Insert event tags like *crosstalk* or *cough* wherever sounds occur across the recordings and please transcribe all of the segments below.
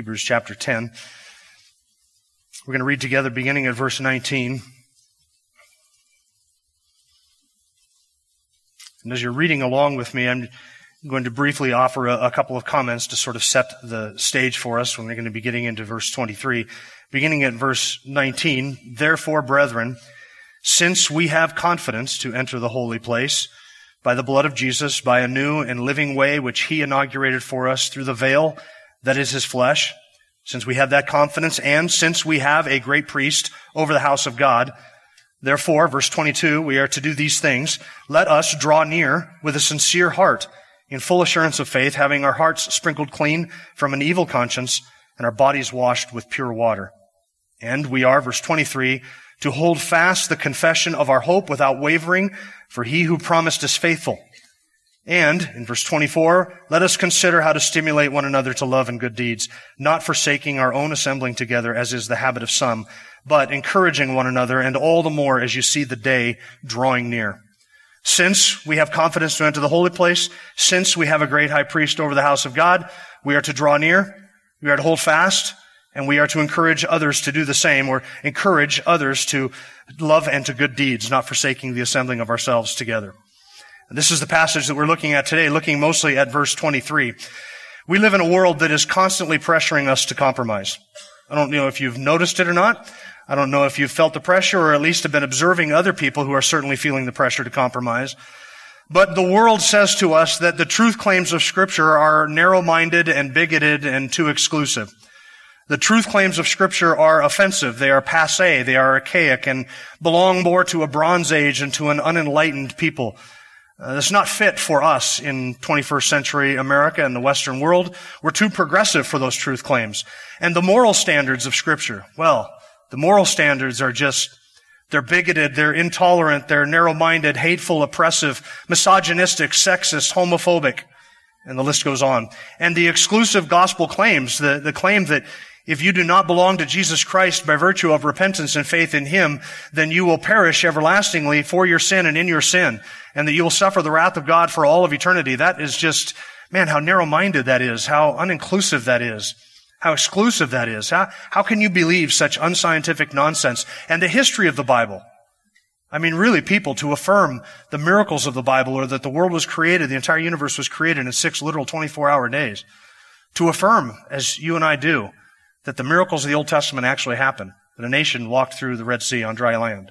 Hebrews chapter 10. We're going to read together beginning at verse 19. And as you're reading along with me, I'm going to briefly offer a, a, couple of comments to sort of set the stage for us when we're going to be getting into verse 23. Beginning at verse 19, Therefore, brethren, since we have confidence to enter the holy place by the blood of Jesus, by a new and living way which he inaugurated for us through the veil that is his flesh, since we have that confidence and since we have a great priest over the house of God, therefore, verse 22, we are to do these things. Let us draw near with a sincere heart in full assurance of faith, having our hearts sprinkled clean from an evil conscience and our bodies washed with pure water. And we are, verse 23, to hold fast the confession of our hope without wavering, for he who promised is faithful. And, in verse 24, let us consider how to stimulate one another to love and good deeds, not forsaking our own assembling together as is the habit of some, but encouraging one another and all the more as you see the day drawing near. Since we have confidence to enter the holy place, since we have a great high priest over the house of God, we are to draw near, we are to hold fast, and we are to encourage others to do the same, or encourage others to love and to good deeds, not forsaking the assembling of ourselves together. This is the passage that we're looking at today, looking mostly at verse 23. We live in a world that is constantly pressuring us to compromise. I don't know if you've noticed it or not. I don't know if you've felt the pressure or at least have been observing other people who are certainly feeling the pressure to compromise. But the world says to us that the truth claims of scripture are narrow-minded and bigoted and too exclusive. The truth claims of scripture are offensive. They are passe. They are archaic and belong more to a bronze age and to an unenlightened people. Uh, that's not fit for us in 21st century America and the Western world. We're too progressive for those truth claims. And the moral standards of scripture, well, the moral standards are just, they're bigoted, they're intolerant, they're narrow-minded, hateful, oppressive, misogynistic, sexist, homophobic. And the list goes on. And the exclusive gospel claims, the, the claim that if you do not belong to Jesus Christ by virtue of repentance and faith in Him, then you will perish everlastingly for your sin and in your sin, and that you will suffer the wrath of God for all of eternity. That is just, man, how narrow-minded that is, how uninclusive that is, how exclusive that is. How, how can you believe such unscientific nonsense? And the history of the Bible. I mean, really, people to affirm the miracles of the Bible or that the world was created, the entire universe was created in six literal 24 hour days. To affirm, as you and I do, that the miracles of the Old Testament actually happened, that a nation walked through the Red Sea on dry land,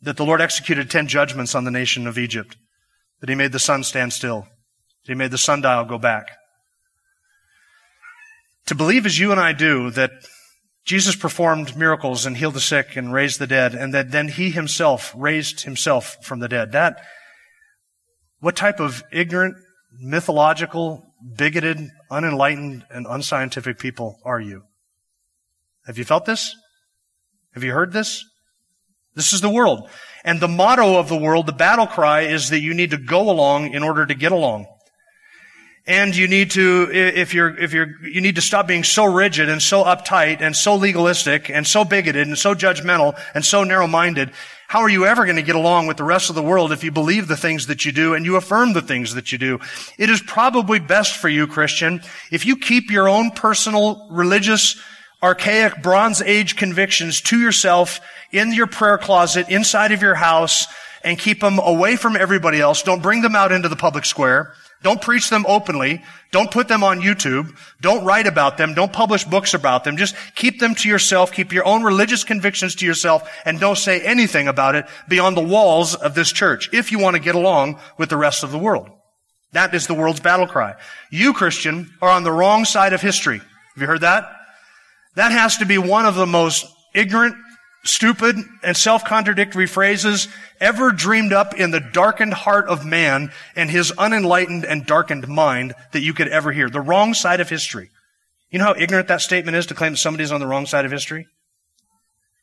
that the Lord executed ten judgments on the nation of Egypt, that he made the sun stand still, that he made the sundial go back. To believe as you and I do that Jesus performed miracles and healed the sick and raised the dead, and that then he himself raised himself from the dead. That, what type of ignorant, mythological, bigoted, unenlightened, and unscientific people are you? Have you felt this? Have you heard this? This is the world. And the motto of the world, the battle cry is that you need to go along in order to get along. And you need to, if you're, if you're, you need to stop being so rigid and so uptight and so legalistic and so bigoted and so judgmental and so narrow-minded. How are you ever going to get along with the rest of the world if you believe the things that you do and you affirm the things that you do? It is probably best for you, Christian, if you keep your own personal religious archaic bronze age convictions to yourself in your prayer closet inside of your house and keep them away from everybody else. Don't bring them out into the public square. Don't preach them openly. Don't put them on YouTube. Don't write about them. Don't publish books about them. Just keep them to yourself. Keep your own religious convictions to yourself and don't say anything about it beyond the walls of this church if you want to get along with the rest of the world. That is the world's battle cry. You, Christian, are on the wrong side of history. Have you heard that? That has to be one of the most ignorant, stupid and self-contradictory phrases ever dreamed up in the darkened heart of man and his unenlightened and darkened mind that you could ever hear. The wrong side of history. You know how ignorant that statement is to claim that somebody's on the wrong side of history?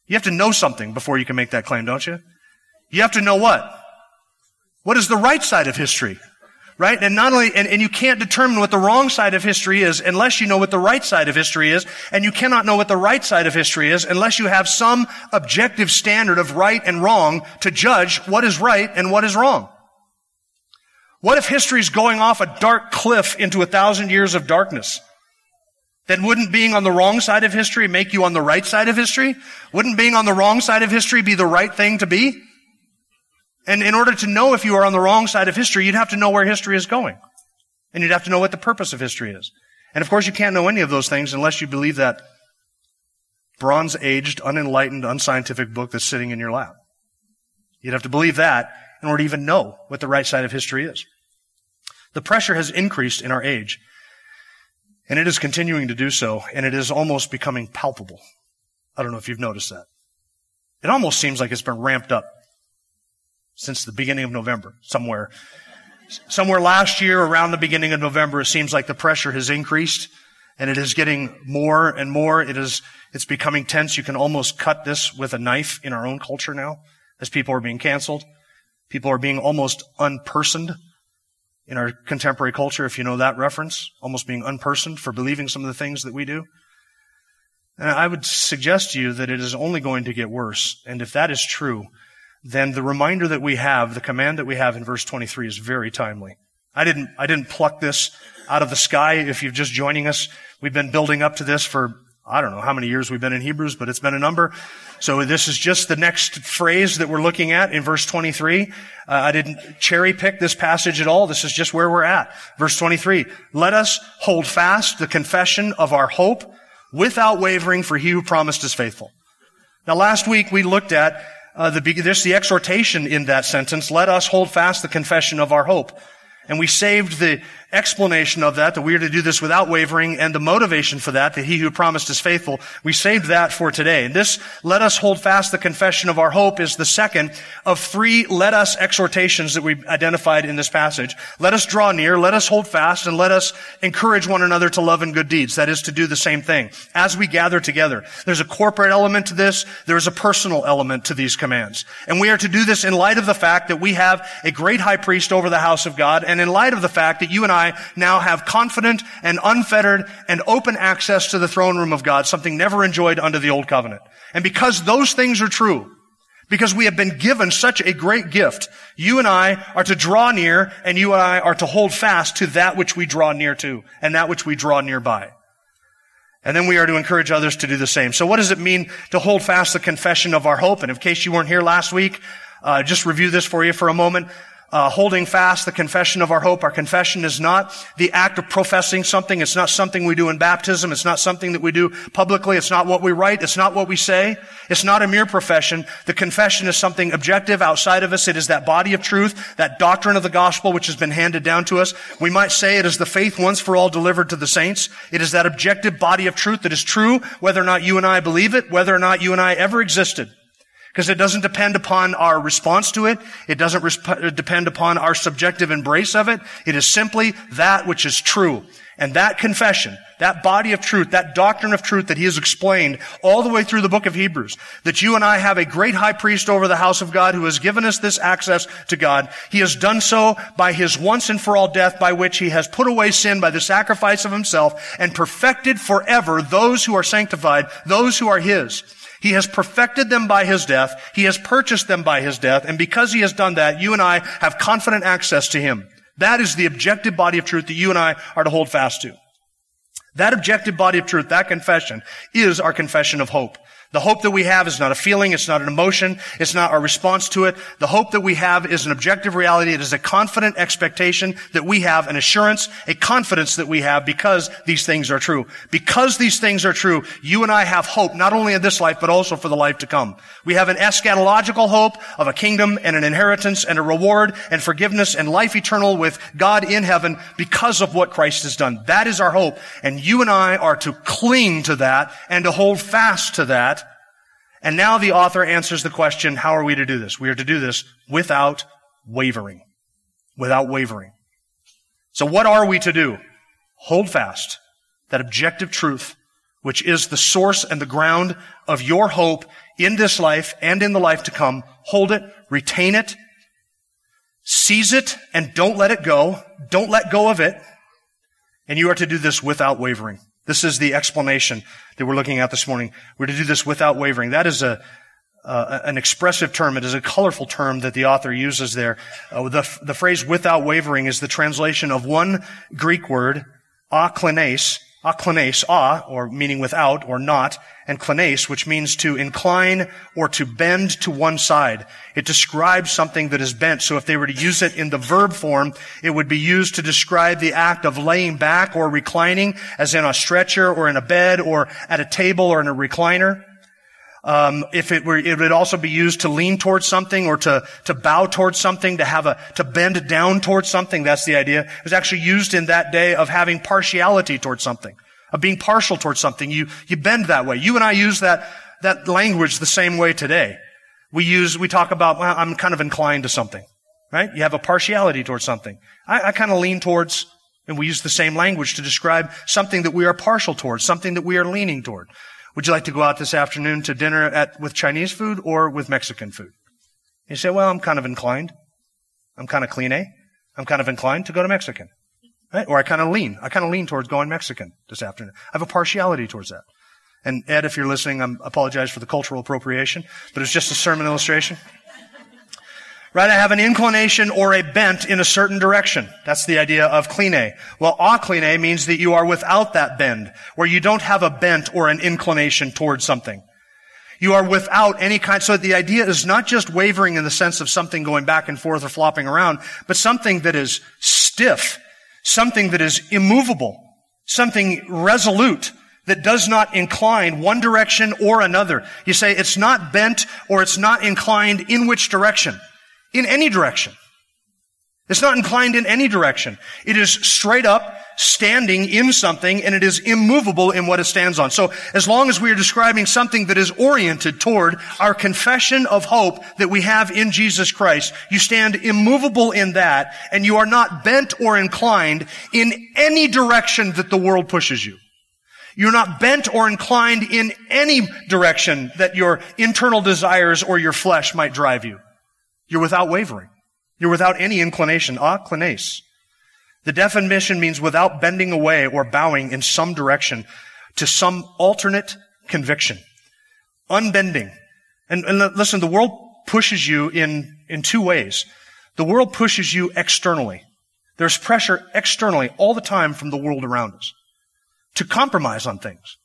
You have to know something before you can make that claim, don't you? You have to know what? What is the right side of history? Right? And not only, and, and you can't determine what the wrong side of history is unless you know what the right side of history is. And you cannot know what the right side of history is unless you have some objective standard of right and wrong to judge what is right and what is wrong. What if history is going off a dark cliff into a thousand years of darkness? Then wouldn't being on the wrong side of history make you on the right side of history? Wouldn't being on the wrong side of history be the right thing to be? And in order to know if you are on the wrong side of history, you'd have to know where history is going. And you'd have to know what the purpose of history is. And of course, you can't know any of those things unless you believe that bronze aged, unenlightened, unscientific book that's sitting in your lap. You'd have to believe that in order to even know what the right side of history is. The pressure has increased in our age, and it is continuing to do so, and it is almost becoming palpable. I don't know if you've noticed that. It almost seems like it's been ramped up since the beginning of November, somewhere. Somewhere last year, around the beginning of November, it seems like the pressure has increased and it is getting more and more. It is, it's becoming tense. You can almost cut this with a knife in our own culture now as people are being canceled. People are being almost unpersoned in our contemporary culture, if you know that reference, almost being unpersoned for believing some of the things that we do. And I would suggest to you that it is only going to get worse. And if that is true, then the reminder that we have, the command that we have in verse 23 is very timely. I didn't, I didn't pluck this out of the sky. If you're just joining us, we've been building up to this for, I don't know how many years we've been in Hebrews, but it's been a number. So this is just the next phrase that we're looking at in verse 23. Uh, I didn't cherry pick this passage at all. This is just where we're at. Verse 23. Let us hold fast the confession of our hope without wavering for he who promised is faithful. Now last week we looked at uh, the, there's the exhortation in that sentence. Let us hold fast the confession of our hope. And we saved the explanation of that, that we are to do this without wavering, and the motivation for that, that he who promised is faithful. We saved that for today. And this, let us hold fast the confession of our hope is the second of three let us exhortations that we identified in this passage. Let us draw near, let us hold fast, and let us encourage one another to love and good deeds. That is to do the same thing. As we gather together, there's a corporate element to this, there's a personal element to these commands. And we are to do this in light of the fact that we have a great high priest over the house of God, and in light of the fact that you and I I now have confident and unfettered and open access to the throne room of God, something never enjoyed under the old covenant. And because those things are true, because we have been given such a great gift, you and I are to draw near and you and I are to hold fast to that which we draw near to and that which we draw nearby. And then we are to encourage others to do the same. So what does it mean to hold fast the confession of our hope? And in case you weren't here last week, uh, just review this for you for a moment uh, holding fast the confession of our hope. Our confession is not the act of professing something. It's not something we do in baptism. It's not something that we do publicly. It's not what we write. It's not what we say. It's not a mere profession. The confession is something objective outside of us. It is that body of truth, that doctrine of the gospel which has been handed down to us. We might say it is the faith once for all delivered to the saints. It is that objective body of truth that is true whether or not you and I believe it, whether or not you and I ever existed. Because it doesn't depend upon our response to it. It doesn't resp- depend upon our subjective embrace of it. It is simply that which is true. And that confession, that body of truth, that doctrine of truth that he has explained all the way through the book of Hebrews, that you and I have a great high priest over the house of God who has given us this access to God. He has done so by his once and for all death by which he has put away sin by the sacrifice of himself and perfected forever those who are sanctified, those who are his. He has perfected them by his death. He has purchased them by his death. And because he has done that, you and I have confident access to him. That is the objective body of truth that you and I are to hold fast to. That objective body of truth, that confession, is our confession of hope. The hope that we have is not a feeling, it's not an emotion, it's not our response to it. The hope that we have is an objective reality. It is a confident expectation that we have, an assurance, a confidence that we have because these things are true. Because these things are true, you and I have hope, not only in this life, but also for the life to come. We have an eschatological hope of a kingdom and an inheritance and a reward and forgiveness and life eternal with God in heaven because of what Christ has done. That is our hope. And you and I are to cling to that and to hold fast to that And now the author answers the question, how are we to do this? We are to do this without wavering. Without wavering. So what are we to do? Hold fast that objective truth, which is the source and the ground of your hope in this life and in the life to come. Hold it, retain it, seize it, and don't let it go. Don't let go of it. And you are to do this without wavering. This is the explanation that we're looking at this morning. We're to do this without wavering. That is a, uh, an expressive term. It is a colorful term that the author uses there. Uh, the, the phrase without wavering is the translation of one Greek word, aklenes, aklenes, a, or meaning without or not, and klenes, which means to incline or to bend to one side. It describes something that is bent. So if they were to use it in the verb form, it would be used to describe the act of laying back or reclining, as in a stretcher or in a bed or at a table or in a recliner. Um, if it were, it would also be used to lean towards something or to to bow towards something, to have a to bend down towards something. That's the idea. It was actually used in that day of having partiality towards something, of being partial towards something. You you bend that way. You and I use that that language the same way today. We use we talk about well, I'm kind of inclined to something, right? You have a partiality towards something. I, I kind of lean towards, and we use the same language to describe something that we are partial towards, something that we are leaning toward. Would you like to go out this afternoon to dinner at, with Chinese food or with Mexican food? You say, well, I'm kind of inclined. I'm kind of clean, eh? I'm kind of inclined to go to Mexican. Right? Or I kind of lean. I kind of lean towards going Mexican this afternoon. I have a partiality towards that. And Ed, if you're listening, I apologize for the cultural appropriation, but it's just a sermon illustration. Right? I have an inclination or a bent in a certain direction. That's the idea of kline. Well, akline means that you are without that bend, where you don't have a bent or an inclination towards something. You are without any kind, so the idea is not just wavering in the sense of something going back and forth or flopping around, but something that is stiff, something that is immovable, something resolute, that does not incline one direction or another. You say it's not bent or it's not inclined in which direction? In any direction. It's not inclined in any direction. It is straight up standing in something and it is immovable in what it stands on. So as long as we are describing something that is oriented toward our confession of hope that we have in Jesus Christ, you stand immovable in that and you are not bent or inclined in any direction that the world pushes you. You're not bent or inclined in any direction that your internal desires or your flesh might drive you. You're without wavering. You're without any inclination. Ah, klenes. The definition means without bending away or bowing in some direction to some alternate conviction. Unbending. And, and listen, the world pushes you in, in two ways. The world pushes you externally. There's pressure externally all the time from the world around us to compromise on things.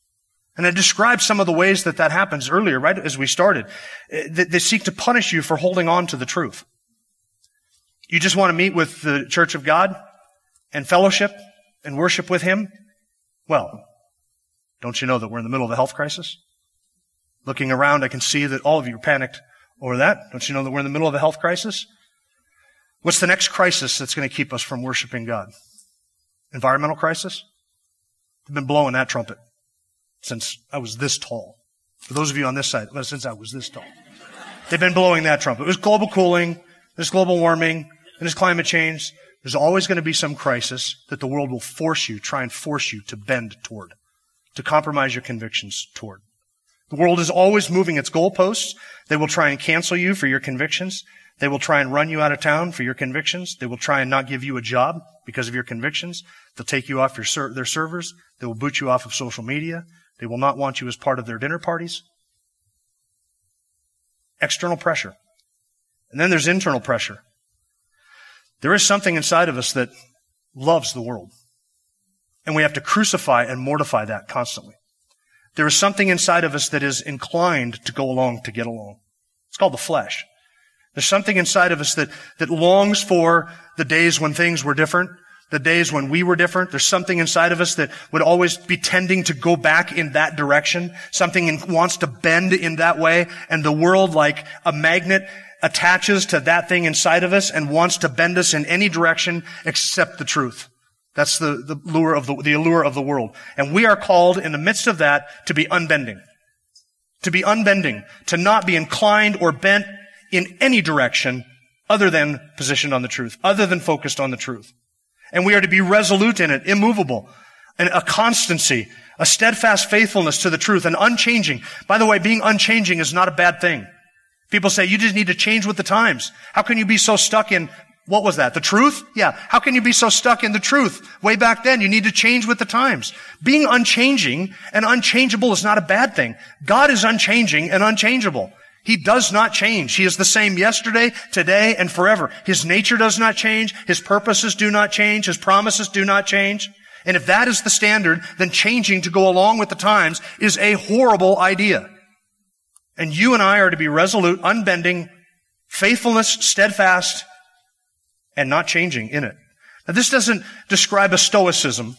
And I described some of the ways that that happens earlier, right as we started. Eh, they seek to punish you for holding on to the truth. You just want to meet with the church of God and fellowship and worship with Him? Well, don't you know that we're in the middle of a health crisis? Looking around, I can see that all of you are panicked over that. Don't you know that we're in the middle of a health crisis? What's the next crisis that's going to keep us from worshiping God? Environmental crisis? They've been blowing that trumpet since I was this tall. For those of you on this side, since I was this tall. They've been blowing that trumpet. It was global cooling, there's global warming, and there's climate change. There's always going to be some crisis that the world will force you, try and force you to bend toward, to compromise your convictions toward. The world is always moving its goalposts. They will try and cancel you for your convictions. They will try and run you out of town for your convictions. They will try and not give you a job because of your convictions. They'll take you off your ser- their servers. They will boot you off of social media. They will not want you as part of their dinner parties. External pressure. And then there's internal pressure. There is something inside of us that loves the world. And we have to crucify and mortify that constantly. There is something inside of us that is inclined to go along to get along. It's called the flesh. There's something inside of us that, that longs for the days when things were different, the days when we were different. There's something inside of us that would always be tending to go back in that direction. Something in, wants to bend in that way. And the world, like a magnet, attaches to that thing inside of us and wants to bend us in any direction except the truth. That's the, the lure of the, the allure of the world. And we are called in the midst of that to be unbending. to be unbending, to not be inclined or bent in any direction other than positioned on the truth, other than focused on the truth. And we are to be resolute in it, immovable, and a constancy, a steadfast faithfulness to the truth, and unchanging. By the way, being unchanging is not a bad thing. People say you just need to change with the times. How can you be so stuck in what was that? The truth? Yeah. How can you be so stuck in the truth? Way back then, you need to change with the times. Being unchanging and unchangeable is not a bad thing. God is unchanging and unchangeable. He does not change. He is the same yesterday, today, and forever. His nature does not change. His purposes do not change. His promises do not change. And if that is the standard, then changing to go along with the times is a horrible idea. And you and I are to be resolute, unbending, faithfulness, steadfast, and not changing in it. Now this doesn't describe a stoicism.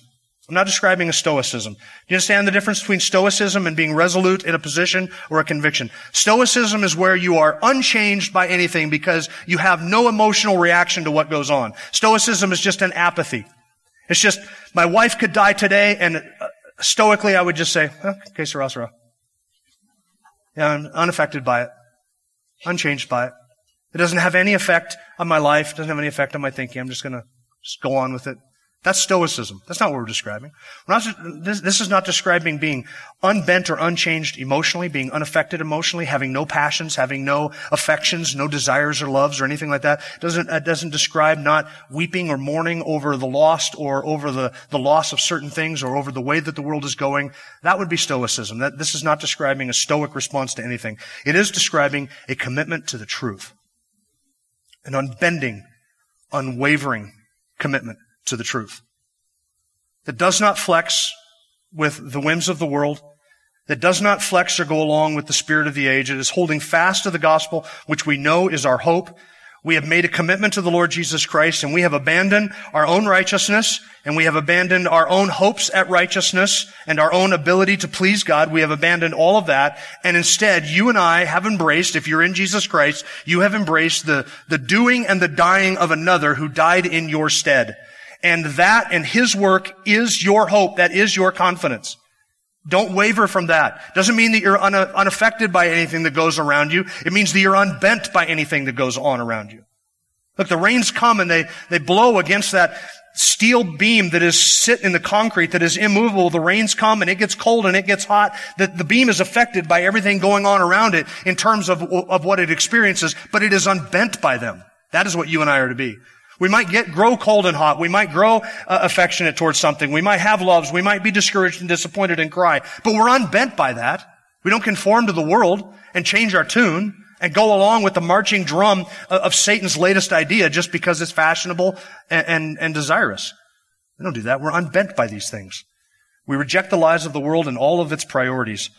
I'm not describing a stoicism. Do you understand the difference between stoicism and being resolute in a position or a conviction? Stoicism is where you are unchanged by anything because you have no emotional reaction to what goes on. Stoicism is just an apathy. It's just, my wife could die today and uh, stoically I would just say, okay, Sarah, Sarah. Yeah, I'm unaffected by it. Unchanged by it. It doesn't have any effect on my life. It doesn't have any effect on my thinking. I'm just to just go on with it. That's stoicism. That's not what we're describing. We're not, this, this, is not describing being unbent or unchanged emotionally, being unaffected emotionally, having no passions, having no affections, no desires or loves or anything like that. It doesn't, it doesn't describe not weeping or mourning over the lost or over the, the loss of certain things or over the way that the world is going. That would be stoicism. That, this is not describing a stoic response to anything. It is describing a commitment to the truth an unbending, unwavering commitment to the truth that does not flex with the whims of the world, that does not flex or go along with the spirit of the age. It is holding fast to the gospel, which we know is our hope, we have made a commitment to the Lord Jesus Christ and we have abandoned our own righteousness and we have abandoned our own hopes at righteousness and our own ability to please God. We have abandoned all of that. And instead, you and I have embraced, if you're in Jesus Christ, you have embraced the, the doing and the dying of another who died in your stead. And that and his work is your hope. That is your confidence. Don't waver from that. Doesn't mean that you're unaffected by anything that goes around you. It means that you're unbent by anything that goes on around you. Look, the rains come and they, they blow against that steel beam that is sit in the concrete that is immovable. The rains come and it gets cold and it gets hot. The, the beam is affected by everything going on around it in terms of, of what it experiences, but it is unbent by them. That is what you and I are to be. We might get, grow cold and hot. We might grow uh, affectionate towards something. We might have loves. We might be discouraged and disappointed and cry. But we're unbent by that. We don't conform to the world and change our tune and go along with the marching drum of Satan's latest idea just because it's fashionable and, and, and desirous. We don't do that. We're unbent by these things. We reject the lies of the world and all of its priorities.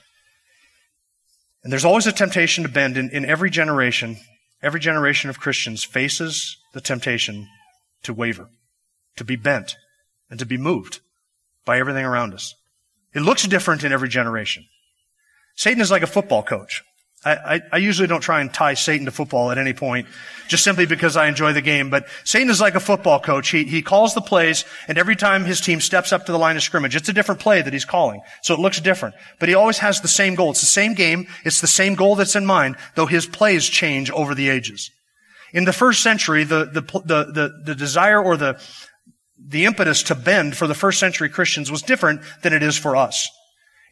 And there's always a temptation to bend in, in every generation Every generation of Christians faces the temptation to waver, to be bent, and to be moved by everything around us. It looks different in every generation. Satan is like a football coach. I, I, I, usually don't try and tie Satan to football at any point, just simply because I enjoy the game. But Satan is like a football coach. He, he calls the plays, and every time his team steps up to the line of scrimmage, it's a different play that he's calling. So it looks different. But he always has the same goal. It's the same game. It's the same goal that's in mind, though his plays change over the ages. In the first century, the, the, the, the, the desire or the, the impetus to bend for the first century Christians was different than it is for us.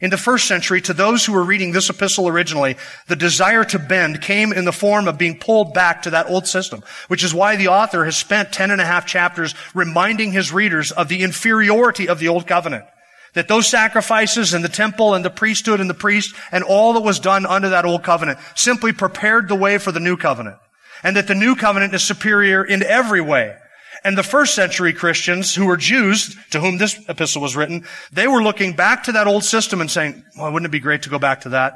In the first century, to those who were reading this epistle originally, the desire to bend came in the form of being pulled back to that old system, which is why the author has spent ten and a half chapters reminding his readers of the inferiority of the old covenant. That those sacrifices and the temple and the priesthood and the priest and all that was done under that old covenant simply prepared the way for the new covenant. And that the new covenant is superior in every way. And the first century Christians who were Jews, to whom this epistle was written, they were looking back to that old system and saying, well, wouldn't it be great to go back to that?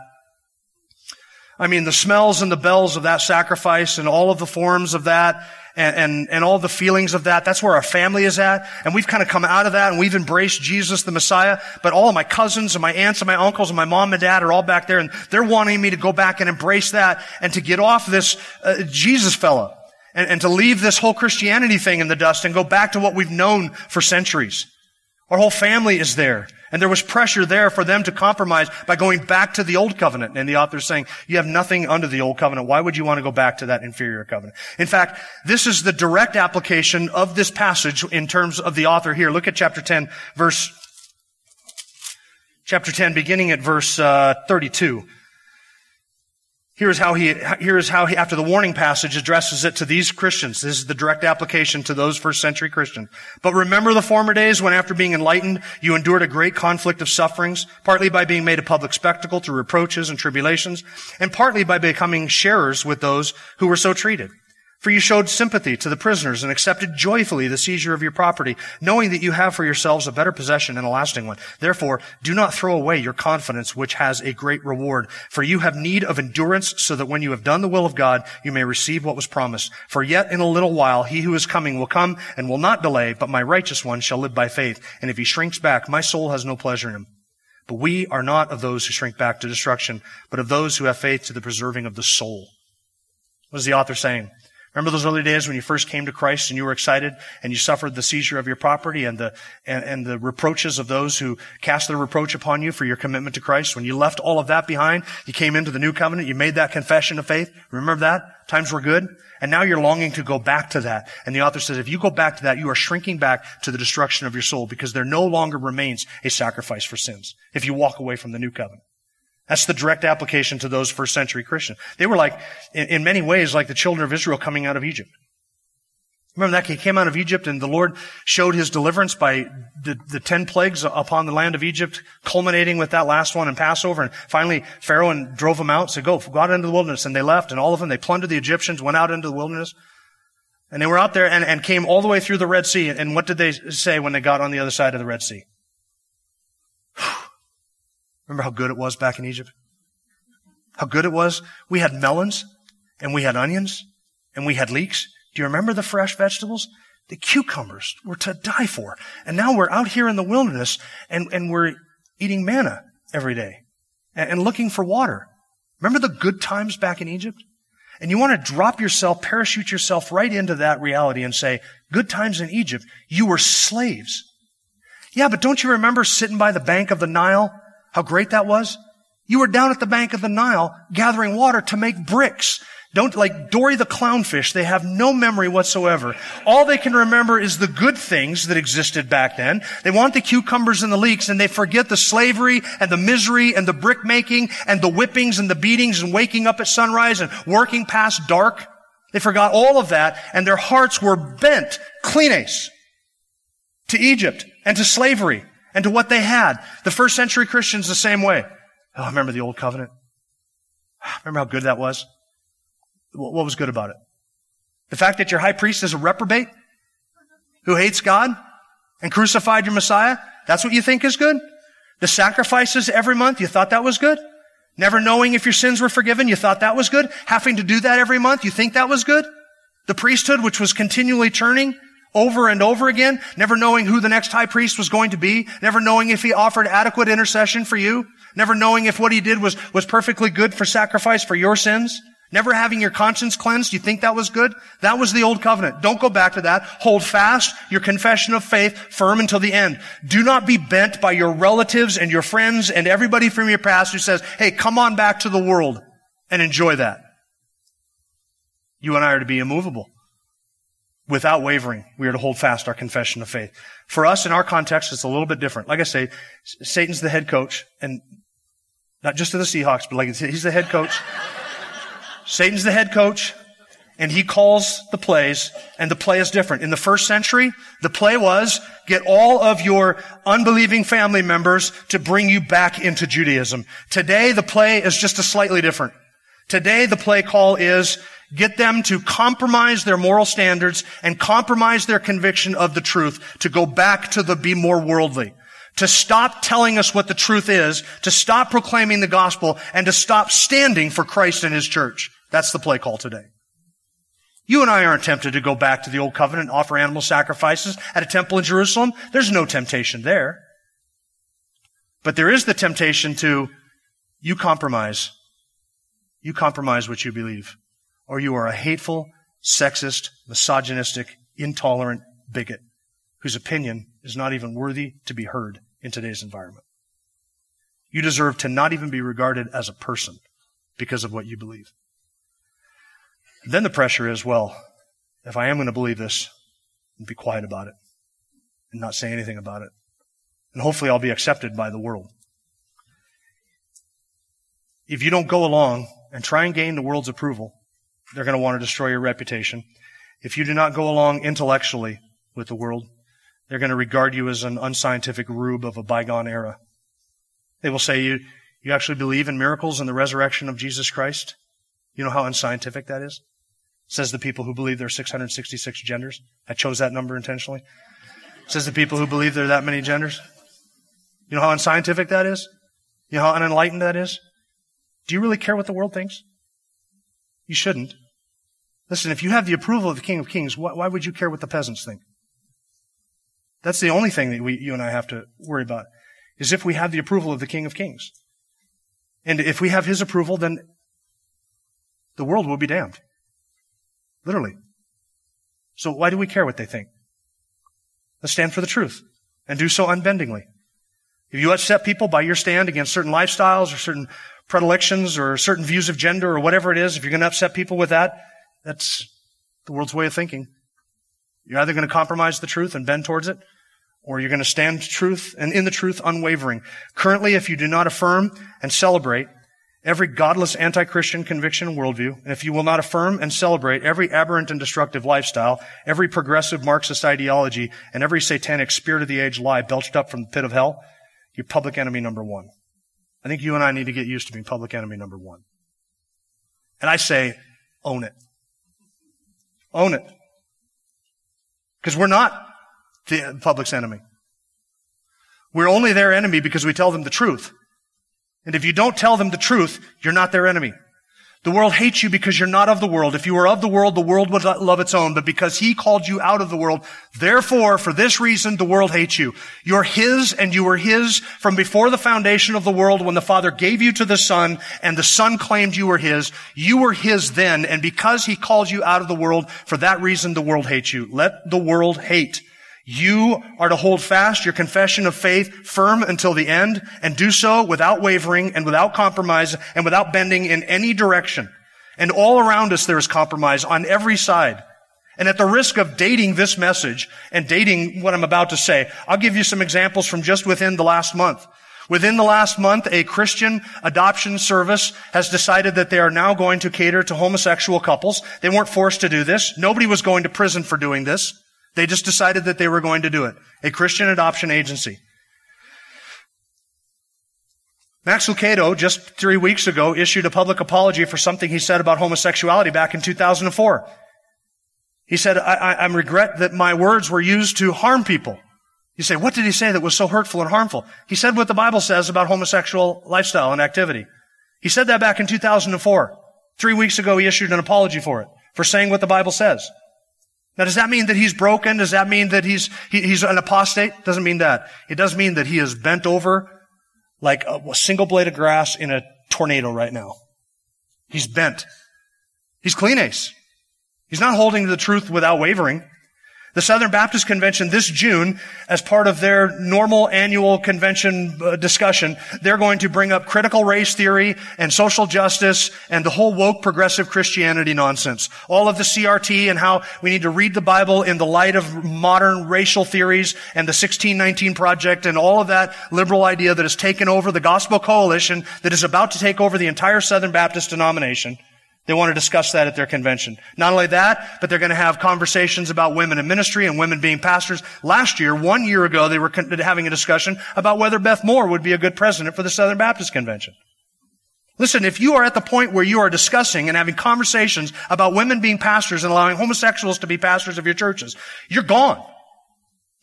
I mean, the smells and the bells of that sacrifice and all of the forms of that and, and, and all the feelings of that, that's where our family is at. And we've kind of come out of that and we've embraced Jesus the Messiah. But all of my cousins and my aunts and my uncles and my mom and dad are all back there and they're wanting me to go back and embrace that and to get off this uh, Jesus fellow and, and to leave this whole Christianity thing in the dust and go back to what we've known for centuries. Our whole family is there. And there was pressure there for them to compromise by going back to the old covenant. And the author is saying, you have nothing under the old covenant. Why would you want to go back to that inferior covenant? In fact, this is the direct application of this passage in terms of the author here. Look at chapter 10, verse, chapter 10, beginning at verse uh, 32. Here's how he, here's how he, after the warning passage addresses it to these Christians. This is the direct application to those first century Christians. But remember the former days when after being enlightened, you endured a great conflict of sufferings, partly by being made a public spectacle through reproaches and tribulations, and partly by becoming sharers with those who were so treated. For you showed sympathy to the prisoners and accepted joyfully the seizure of your property, knowing that you have for yourselves a better possession and a lasting one. Therefore, do not throw away your confidence, which has a great reward. For you have need of endurance, so that when you have done the will of God, you may receive what was promised. For yet in a little while, he who is coming will come and will not delay, but my righteous one shall live by faith. And if he shrinks back, my soul has no pleasure in him. But we are not of those who shrink back to destruction, but of those who have faith to the preserving of the soul. What is the author saying? Remember those early days when you first came to Christ and you were excited and you suffered the seizure of your property and the, and, and, the reproaches of those who cast their reproach upon you for your commitment to Christ? When you left all of that behind, you came into the new covenant, you made that confession of faith. Remember that? Times were good. And now you're longing to go back to that. And the author says, if you go back to that, you are shrinking back to the destruction of your soul because there no longer remains a sacrifice for sins if you walk away from the new covenant. That's the direct application to those first century Christians. They were like, in, in, many ways, like the children of Israel coming out of Egypt. Remember that? He came out of Egypt and the Lord showed his deliverance by the, the ten plagues upon the land of Egypt, culminating with that last one in Passover. And finally, Pharaoh and drove them out, said, go, go out into the wilderness. And they left and all of them, they plundered the Egyptians, went out into the wilderness. And they were out there and, and came all the way through the Red Sea. And what did they say when they got on the other side of the Red Sea? Remember how good it was back in Egypt? How good it was? We had melons and we had onions and we had leeks. Do you remember the fresh vegetables? The cucumbers were to die for. And now we're out here in the wilderness and, and we're eating manna every day and, and looking for water. Remember the good times back in Egypt? And you want to drop yourself, parachute yourself right into that reality and say, good times in Egypt, you were slaves. Yeah, but don't you remember sitting by the bank of the Nile how great that was? You were down at the bank of the Nile gathering water to make bricks. Don't, like Dory the clownfish, they have no memory whatsoever. All they can remember is the good things that existed back then. They want the cucumbers and the leeks and they forget the slavery and the misery and the brick making and the whippings and the beatings and waking up at sunrise and working past dark. They forgot all of that and their hearts were bent, klenes, to Egypt and to slavery and to what they had. The first century Christians the same way. Oh, I remember the old covenant. Ah, remember how good that was? What was good about it? The fact that your high priest is a reprobate who hates God and crucified your Messiah? That's what you think is good? The sacrifices every month, you thought that was good? Never knowing if your sins were forgiven, you thought that was good? Having to do that every month, you think that was good? The priesthood, which was continually turning, over and over again, never knowing who the next high priest was going to be, never knowing if he offered adequate intercession for you, never knowing if what he did was, was perfectly good for sacrifice for your sins, never having your conscience cleansed. You think that was good? That was the old covenant. Don't go back to that. Hold fast your confession of faith firm until the end. Do not be bent by your relatives and your friends and everybody from your past who says, hey, come on back to the world and enjoy that. You and I are to be immovable without wavering, we are to hold fast our confession of faith. For us, in our context, it's a little bit different. Like I say, Satan's the head coach, and not just to the Seahawks, but like he's the head coach. *laughs* Satan's the head coach, and he calls the plays, and the play is different. In the first century, the play was get all of your unbelieving family members to bring you back into Judaism. Today, the play is just a slightly different. Today, the play call is Get them to compromise their moral standards and compromise their conviction of the truth to go back to the be more worldly. To stop telling us what the truth is, to stop proclaiming the gospel, and to stop standing for Christ and His church. That's the play call today. You and I aren't tempted to go back to the old covenant and offer animal sacrifices at a temple in Jerusalem. There's no temptation there. But there is the temptation to, you compromise. You compromise what you believe or you are a hateful, sexist, misogynistic, intolerant bigot whose opinion is not even worthy to be heard in today's environment. You deserve to not even be regarded as a person because of what you believe. Then the pressure is, well, if I am going to believe this, be quiet about it and not say anything about it. And hopefully I'll be accepted by the world. If you don't go along and try and gain the world's approval, they're going to want to destroy your reputation. If you do not go along intellectually with the world, they're going to regard you as an unscientific rube of a bygone era. They will say you, you actually believe in miracles and the resurrection of Jesus Christ? You know how unscientific that is? Says the people who believe there are 666 genders. I chose that number intentionally. Says the people who believe there are that many genders. You know how unscientific that is? You know how unenlightened that is? Do you really care what the world thinks? You shouldn't. Listen, if you have the approval of the King of Kings, why, why would you care what the peasants think? That's the only thing that we, you and I have to worry about, is if we have the approval of the King of Kings. And if we have his approval, then the world will be damned. Literally. So why do we care what they think? Let's stand for the truth and do so unbendingly. If you upset people by your stand against certain lifestyles or certain predilections or certain views of gender or whatever it is, if you're going to upset people with that, that's the world's way of thinking. You're either going to compromise the truth and bend towards it, or you're going to stand truth and in the truth unwavering. Currently, if you do not affirm and celebrate every godless anti-Christian conviction and worldview, and if you will not affirm and celebrate every aberrant and destructive lifestyle, every progressive Marxist ideology, and every satanic spirit of the age lie belched up from the pit of hell, you're public enemy number one. I think you and I need to get used to being public enemy number one. And I say, own it. Own it. Because we're not the public's enemy. We're only their enemy because we tell them the truth. And if you don't tell them the truth, you're not their enemy. The world hates you because you're not of the world. If you were of the world, the world would love its own. But because he called you out of the world, therefore, for this reason, the world hates you. You're his and you were his from before the foundation of the world when the Father gave you to the Son and the Son claimed you were his. You were his then. And because he called you out of the world, for that reason, the world hates you. Let the world hate. You are to hold fast your confession of faith firm until the end and do so without wavering and without compromise and without bending in any direction. And all around us there is compromise on every side. And at the risk of dating this message and dating what I'm about to say, I'll give you some examples from just within the last month. Within the last month, a Christian adoption service has decided that they are now going to cater to homosexual couples. They weren't forced to do this. Nobody was going to prison for doing this. They just decided that they were going to do it. A Christian adoption agency. Max Lucado, just three weeks ago, issued a public apology for something he said about homosexuality back in 2004. He said, I, I, I regret that my words were used to harm people. You say, what did he say that was so hurtful and harmful? He said what the Bible says about homosexual lifestyle and activity. He said that back in 2004. Three weeks ago, he issued an apology for it, for saying what the Bible says. Now, does that mean that he's broken? Does that mean that he's, he, he's an apostate? Doesn't mean that. It does mean that he is bent over like a, a single blade of grass in a tornado right now. He's bent. He's klenes. He's not holding to the truth without wavering. The Southern Baptist Convention this June, as part of their normal annual convention uh, discussion, they're going to bring up critical race theory and social justice and the whole woke progressive Christianity nonsense. All of the CRT and how we need to read the Bible in the light of modern racial theories and the 1619 project and all of that liberal idea that has taken over the gospel coalition that is about to take over the entire Southern Baptist denomination. They want to discuss that at their convention. Not only that, but they're going to have conversations about women in ministry and women being pastors. Last year, one year ago, they were having a discussion about whether Beth Moore would be a good president for the Southern Baptist Convention. Listen, if you are at the point where you are discussing and having conversations about women being pastors and allowing homosexuals to be pastors of your churches, you're gone.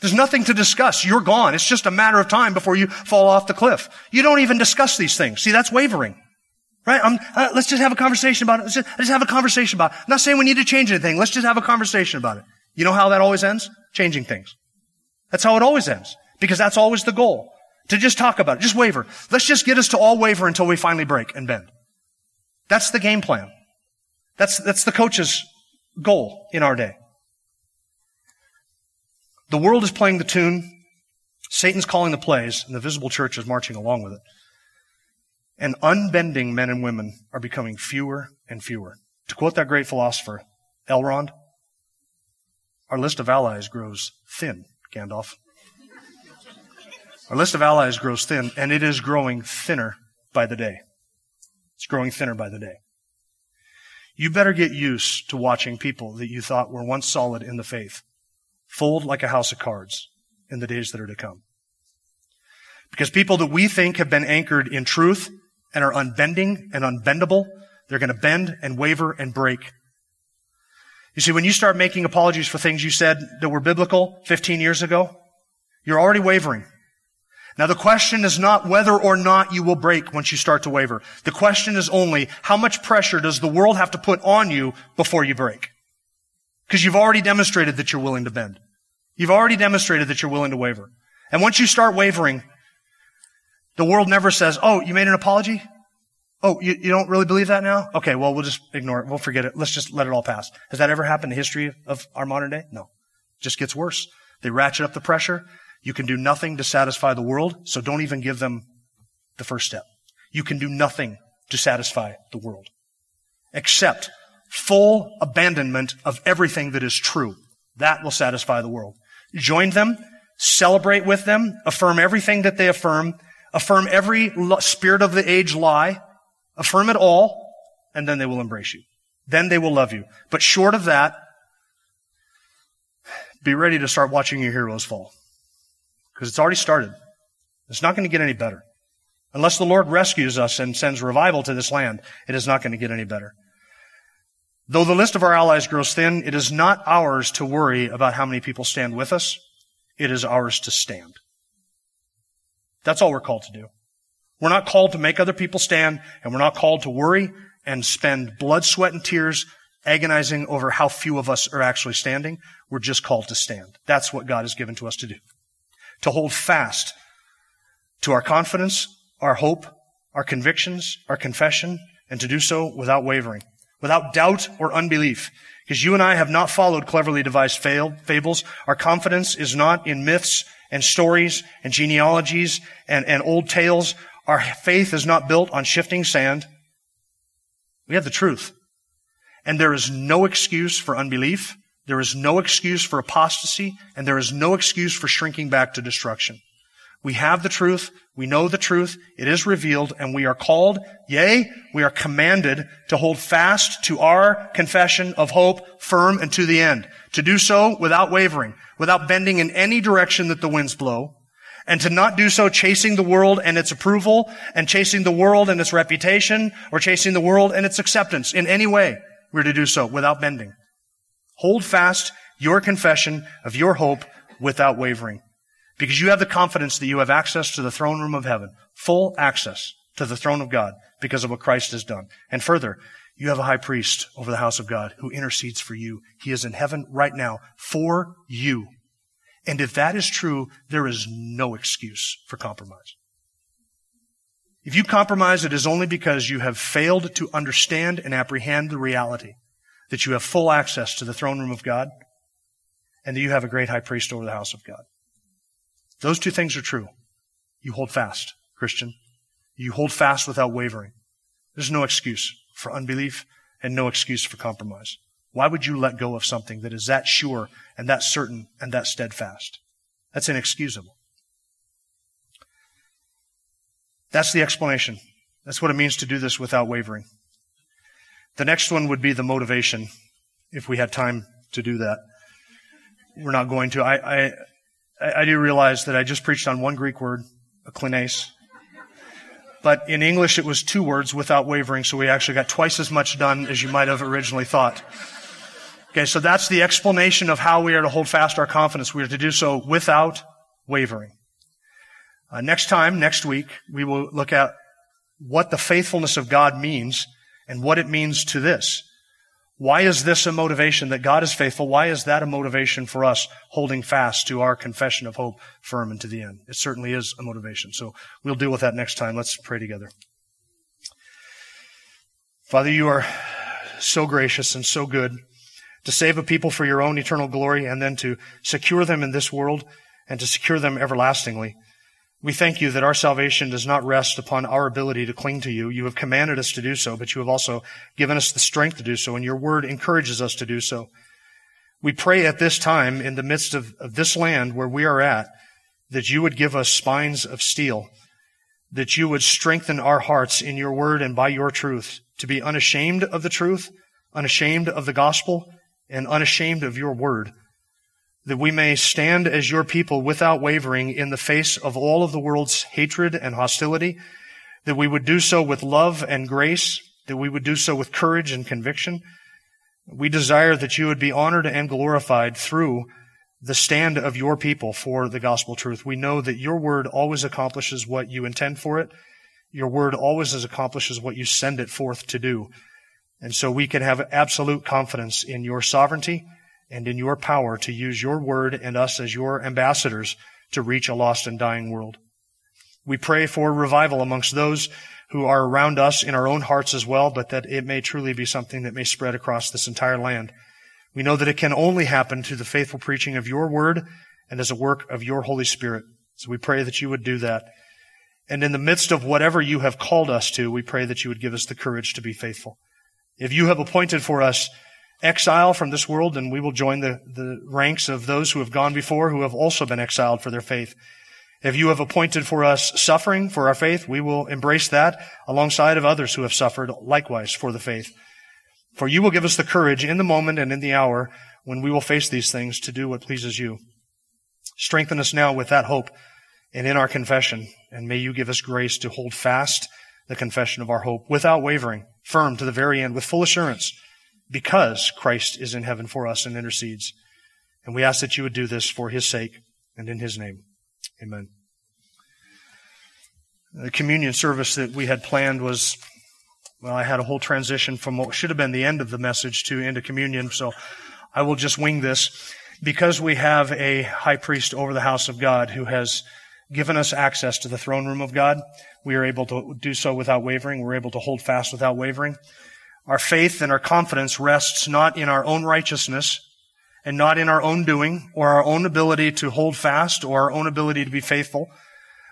There's nothing to discuss. You're gone. It's just a matter of time before you fall off the cliff. You don't even discuss these things. See, that's wavering. Right? Uh, let's just have a conversation about it. Let's just, let's have a conversation about it. I'm not saying we need to change anything. Let's just have a conversation about it. You know how that always ends? Changing things. That's how it always ends. Because that's always the goal. To just talk about it. Just waver. Let's just get us to all waver until we finally break and bend. That's the game plan. That's, that's the coach's goal in our day. The world is playing the tune Satan's calling the plays, and the visible church is marching along with it. And unbending men and women are becoming fewer and fewer. To quote that great philosopher, Elrond, our list of allies grows thin, Gandalf. Our list of allies grows thin, and it is growing thinner by the day. It's growing thinner by the day. You better get used to watching people that you thought were once solid in the faith fold like a house of cards in the days that are to come. Because people that we think have been anchored in truth and are unbending and unbendable, they're going to bend and waver and break. You see, when you start making apologies for things you said that were biblical 15 years ago, you're already wavering. Now the question is not whether or not you will break once you start to waver. The question is only how much pressure does the world have to put on you before you break? Because you've already demonstrated that you're willing to bend. You've already demonstrated that you're willing to waver. And once you start wavering, the world never says, oh, you made an apology? Oh, you, you don't really believe that now? Okay, well, we'll just ignore it. We'll forget it. Let's just let it all pass. Has that ever happened in the history of our modern day? No. It just gets worse. They ratchet up the pressure. You can do nothing to satisfy the world, so don't even give them the first step. You can do nothing to satisfy the world except full abandonment of everything that is true. That will satisfy the world. Join them, celebrate with them, affirm everything that they affirm, affirm every spirit of the age lie, affirm it all, and then they will embrace you. Then they will love you. But short of that, be ready to start watching your heroes fall. Because it's already started. It's not going to get any better. Unless the Lord rescues us and sends revival to this land, it is not going to get any better. Though the list of our allies grows thin, it is not ours to worry about how many people stand with us. It is ours to stand. That's all we're called to do. We're not called to make other people stand, and we're not called to worry and spend blood, sweat, and tears agonizing over how few of us are actually standing. We're just called to stand. That's what God has given to us to do to hold fast to our confidence, our hope, our convictions, our confession, and to do so without wavering, without doubt or unbelief. Because you and I have not followed cleverly devised fables. Our confidence is not in myths and stories and genealogies and, and old tales. Our faith is not built on shifting sand. We have the truth. And there is no excuse for unbelief. There is no excuse for apostasy, and there is no excuse for shrinking back to destruction. We have the truth. We know the truth. It is revealed, and we are called, yea, we are commanded to hold fast to our confession of hope firm and to the end. To do so without wavering, without bending in any direction that the winds blow, and to not do so chasing the world and its approval, and chasing the world and its reputation, or chasing the world and its acceptance in any way. We're to do so without bending. Hold fast your confession of your hope without wavering. Because you have the confidence that you have access to the throne room of heaven, full access to the throne of God because of what Christ has done. And further, you have a high priest over the house of God who intercedes for you. He is in heaven right now for you. And if that is true, there is no excuse for compromise. If you compromise, it is only because you have failed to understand and apprehend the reality that you have full access to the throne room of God, and that you have a great high priest over the house of God. Those two things are true. You hold fast, Christian. You hold fast without wavering. There's no excuse for unbelief and no excuse for compromise. Why would you let go of something that is that sure and that certain and that steadfast? That's inexcusable. That's the explanation. That's what it means to do this without wavering. The next one would be the motivation, if we had time to do that. We're not going to. I, I, I do realize that I just preached on one Greek word, a aklinais. But in English, it was two words without wavering, so we actually got twice as much done as you might have originally thought. Okay, so that's the explanation of how we are to hold fast our confidence. We are to do so without wavering. Uh, next time, next week, we will look at what the faithfulness of God means and what it means to this. Why is this a motivation that God is faithful? Why is that a motivation for us holding fast to our confession of hope firm and to the end? It certainly is a motivation. So we'll deal with that next time. Let's pray together. Father, you are so gracious and so good to save a people for your own eternal glory and then to secure them in this world and to secure them everlastingly. We thank you that our salvation does not rest upon our ability to cling to you. You have commanded us to do so, but you have also given us the strength to do so, and your word encourages us to do so. We pray at this time, in the midst of, of this land where we are at, that you would give us spines of steel, that you would strengthen our hearts in your word and by your truth, to be unashamed of the truth, unashamed of the gospel, and unashamed of your word that we may stand as your people without wavering in the face of all of the world's hatred and hostility, that we would do so with love and grace, that we would do so with courage and conviction. We desire that you would be honored and glorified through the stand of your people for the gospel truth. We know that your word always accomplishes what you intend for it. Your word always accomplishes what you send it forth to do. And so we can have absolute confidence in your sovereignty and in your power to use your word and us as your ambassadors to reach a lost and dying world. We pray for revival amongst those who are around us in our own hearts as well, but that it may truly be something that may spread across this entire land. We know that it can only happen through the faithful preaching of your word and as a work of your Holy Spirit. So we pray that you would do that. And in the midst of whatever you have called us to, we pray that you would give us the courage to be faithful. If you have appointed for us exile from this world, and we will join the, the ranks of those who have gone before who have also been exiled for their faith. If you have appointed for us suffering for our faith, we will embrace that alongside of others who have suffered likewise for the faith. For you will give us the courage in the moment and in the hour when we will face these things to do what pleases you. Strengthen us now with that hope and in our confession, and may you give us grace to hold fast the confession of our hope without wavering, firm to the very end, with full assurance because Christ is in heaven for us and intercedes. And we ask that you would do this for his sake and in his name. Amen. The communion service that we had planned was, well, I had a whole transition from what should have been the end of the message to into communion, so I will just wing this. Because we have a high priest over the house of God who has given us access to the throne room of God, we are able to do so without wavering. We're able to hold fast without wavering. Our faith and our confidence rests not in our own righteousness and not in our own doing or our own ability to hold fast or our own ability to be faithful.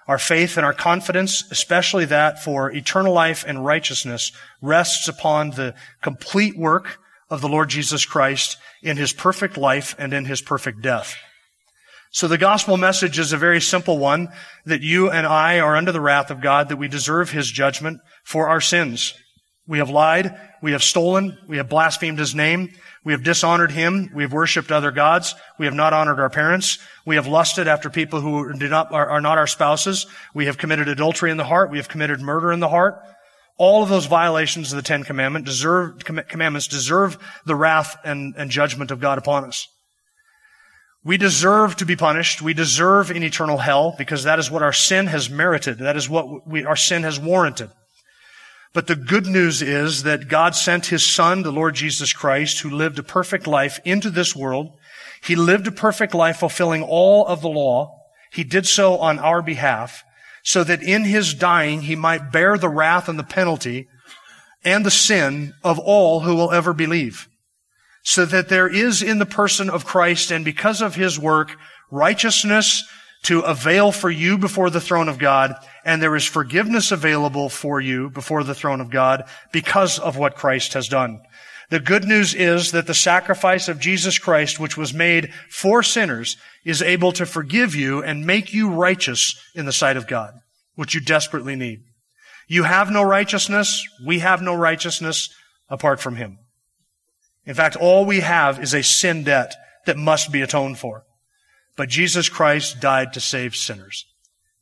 Our faith and our confidence, especially that for eternal life and righteousness, rests upon the complete work of the Lord Jesus Christ in his perfect life and in his perfect death. So the gospel message is a very simple one that you and I are under the wrath of God, that we deserve his judgment for our sins. We have lied. We have stolen. We have blasphemed his name. We have dishonored him. We have worshipped other gods. We have not honored our parents. We have lusted after people who do not, are, are not our spouses. We have committed adultery in the heart. We have committed murder in the heart. All of those violations of the Ten Commandment deserve, Commandments deserve the wrath and, and judgment of God upon us. We deserve to be punished. We deserve an eternal hell because that is what our sin has merited. That is what we, our sin has warranted. But the good news is that God sent his son, the Lord Jesus Christ, who lived a perfect life into this world. He lived a perfect life fulfilling all of the law. He did so on our behalf so that in his dying he might bear the wrath and the penalty and the sin of all who will ever believe. So that there is in the person of Christ and because of his work righteousness to avail for you before the throne of God, and there is forgiveness available for you before the throne of God because of what Christ has done. The good news is that the sacrifice of Jesus Christ, which was made for sinners, is able to forgive you and make you righteous in the sight of God, which you desperately need. You have no righteousness. We have no righteousness apart from Him. In fact, all we have is a sin debt that must be atoned for. But Jesus Christ died to save sinners.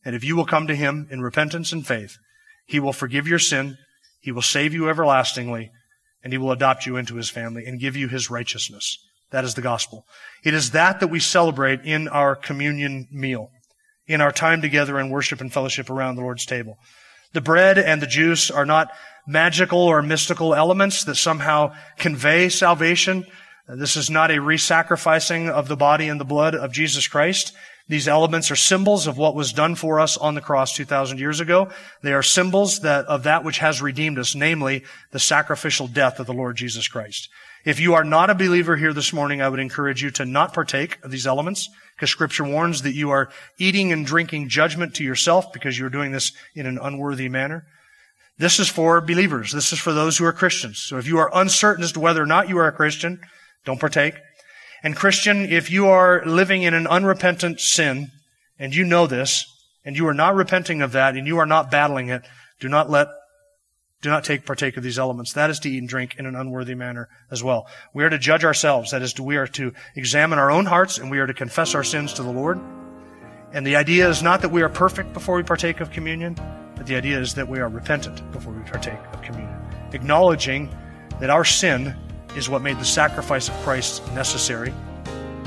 And if you will come to him in repentance and faith, he will forgive your sin, he will save you everlastingly, and he will adopt you into his family and give you his righteousness. That is the gospel. It is that that we celebrate in our communion meal, in our time together in worship and fellowship around the Lord's table. The bread and the juice are not magical or mystical elements that somehow convey salvation. This is not a re-sacrificing of the body and the blood of Jesus Christ. These elements are symbols of what was done for us on the cross 2,000 years ago. They are symbols that, of that which has redeemed us, namely the sacrificial death of the Lord Jesus Christ. If you are not a believer here this morning, I would encourage you to not partake of these elements because scripture warns that you are eating and drinking judgment to yourself because you're doing this in an unworthy manner. This is for believers. This is for those who are Christians. So if you are uncertain as to whether or not you are a Christian, don't partake. And Christian, if you are living in an unrepentant sin and you know this and you are not repenting of that and you are not battling it, do not let do not take partake of these elements. That is to eat and drink in an unworthy manner as well. We are to judge ourselves. That is, we are to examine our own hearts and we are to confess our sins to the Lord. And the idea is not that we are perfect before we partake of communion, but the idea is that we are repentant before we partake of communion. Acknowledging that our sin is what made the sacrifice of Christ necessary,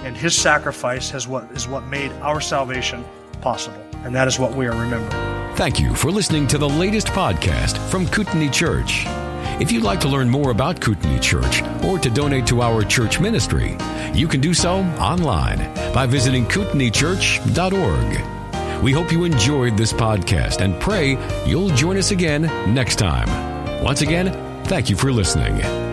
and his sacrifice has what is what made our salvation possible. And that is what we are remembering. Thank you for listening to the latest podcast from Kootenai Church. If you'd like to learn more about Kootenai Church or to donate to our church ministry, you can do so online by visiting kootenaichurch.org. We hope you enjoyed this podcast and pray you'll join us again next time. Once again, thank you for listening.